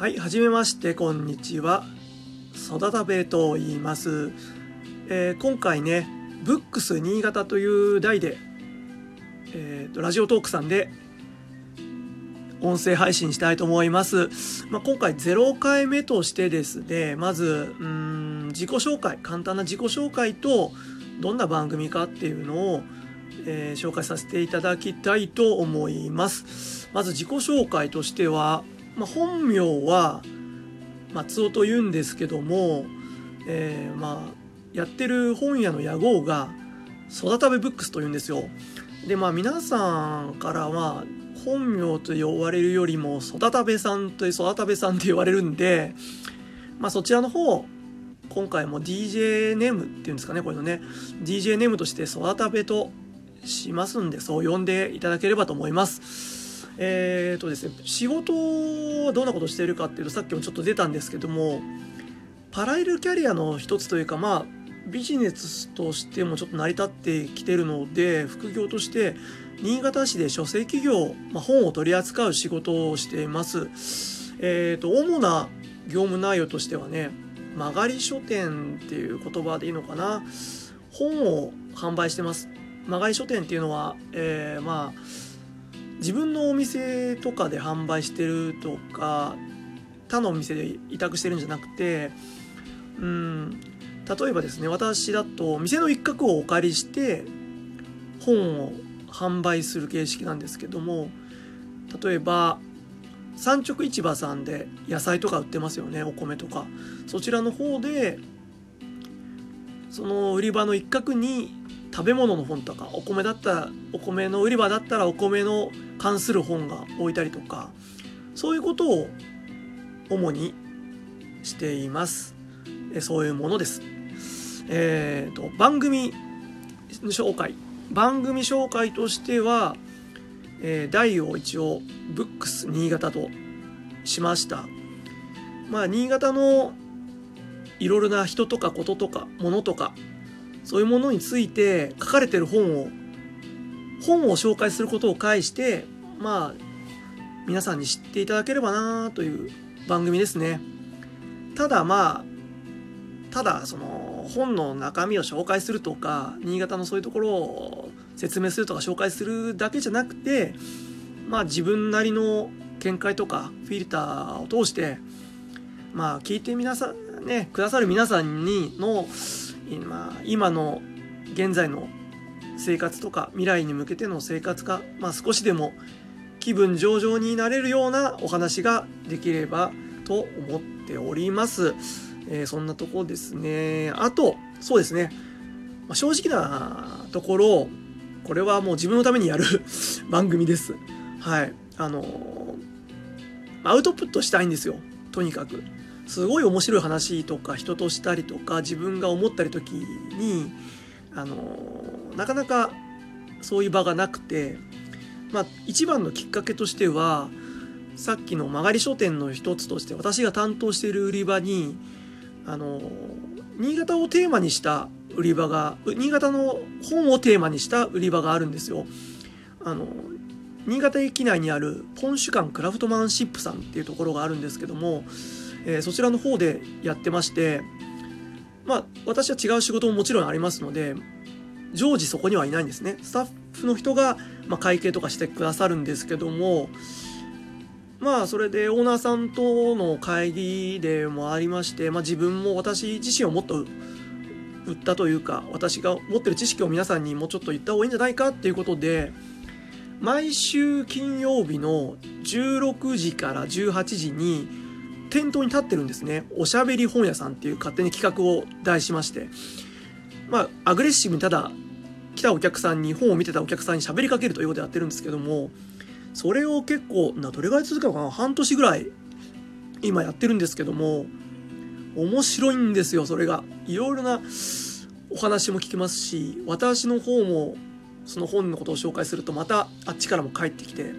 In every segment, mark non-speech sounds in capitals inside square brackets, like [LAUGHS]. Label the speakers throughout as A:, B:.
A: はい、はじめまして、こんにちは。育たべと言います。えー今回ね、ブックス新潟という題で、えーと、ラジオトークさんで、音声配信したいと思います。まあ、今回0回目としてですね、まず、うん、自己紹介、簡単な自己紹介と、どんな番組かっていうのを、えー紹介させていただきたいと思います。まず自己紹介としては、まあ、本名は松尾と言うんですけども、えーまあやってる本屋の屋号が育たべブックスというんですよ。でまあ皆さんからは本名と呼ばれるよりも育たべさんと育たべさんって言われるんでまあそちらの方今回も DJ ネームっていうんですかねこれのね。DJ ネームとして育たべとしますんでそう呼んでいただければと思います。えーとですね、仕事はどんなことしているかっていうとさっきもちょっと出たんですけどもパラレルキャリアの一つというかまあビジネスとしてもちょっと成り立ってきてるので副業として新潟市で書籍業、まあ、本を取り扱う仕事をしています。えーと主な業務内容としてはね曲がり書店っていう言葉でいいのかな本を販売してます。曲がり書店っていうのは、えーまあ自分のお店とかで販売してるとか他のお店で委託してるんじゃなくてうん例えばですね私だと店の一角をお借りして本を販売する形式なんですけども例えば産直市場さんで野菜とか売ってますよねお米とか。そちらの方でその売り場の一角に食べ物の本とかお米だったらお米の売り場だったらお米の関する本が置いたりとかそういうことを主にしています。えそういうものです。えー、と番組紹介。番組紹介としては、えー題を一応ブックス新潟としました。まあ新潟のいろいろな人とかこととか物とかそういうものについて書かれてる本を本を紹介することを介してまあ皆さんに知っていただければなという番組ですね。ただまあただその本の中身を紹介するとか新潟のそういうところを説明するとか紹介するだけじゃなくてまあ自分なりの見解とかフィルターを通してまあ聞いて皆さんねくださる皆さんにの今今の現在の生活とか未来に向けての生活が、まあ、少しでも気分上々になれるようなお話ができればと思っております。えーそんなとこですね。あと、そうですね。まあ、正直なところ、これはもう自分のためにやる [LAUGHS] 番組です。はい。あのーアウトプットしたいんですよ。とにかく。すごい面白い話とか人としたりとか自分が思ったり時に、あのなかなかそういう場がなくて、まあ一番のきっかけとしては、さっきの曲がり書店の一つとして私が担当している売り場にあの新潟をテーマにした売り場が新潟の本をテーマにした売り場があるんですよ。あの新潟駅内にあるポンシュ館クラフトマンシップさんっていうところがあるんですけども、えーそちらの方でやってましてまあ私は違う仕事ももちろんありますので常時そこにはいないんですね。スタッフの人が、まあ、会計とかしてくださるんですけどもまあそれでオーナーさんとの会議でもありまして、まあ、自分も私自身をもっと売ったというか私が持ってる知識を皆さんにもうちょっと言った方がいいんじゃないかっていうことで毎週金曜日の16時から18時に店頭に立ってるんですね。おしゃべり本屋さんっていう勝手に企画を題しまして。まあアグレッシブにただ来たお客さんに本を見てたお客さんに喋りかけるということでやってるんですけどもそれを結構などれぐらい続くのかな？半年ぐらい今やってるんですけども面白いんですよそれが。いろいろなお話も聞きますし私の方もその本のことを紹介するとまたあっちからも帰ってきて。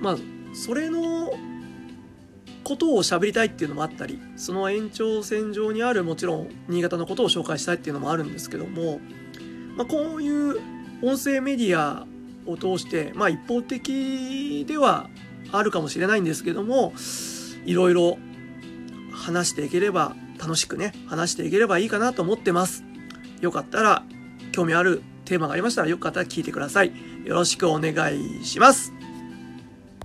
A: まあそれのことを喋りたいっていうのもあったりその延長線上にあるもちろん新潟のことを紹介したいっていうのもあるんですけども、まあ、こういう音声メディアを通して、まあ、一方的ではあるかもしれないんですけどもいろいろ話していければ楽しくね話していければいいかなと思ってます。よかったら興味あるテーマがありましたらよかったら聞いてください。よろしくお願いします。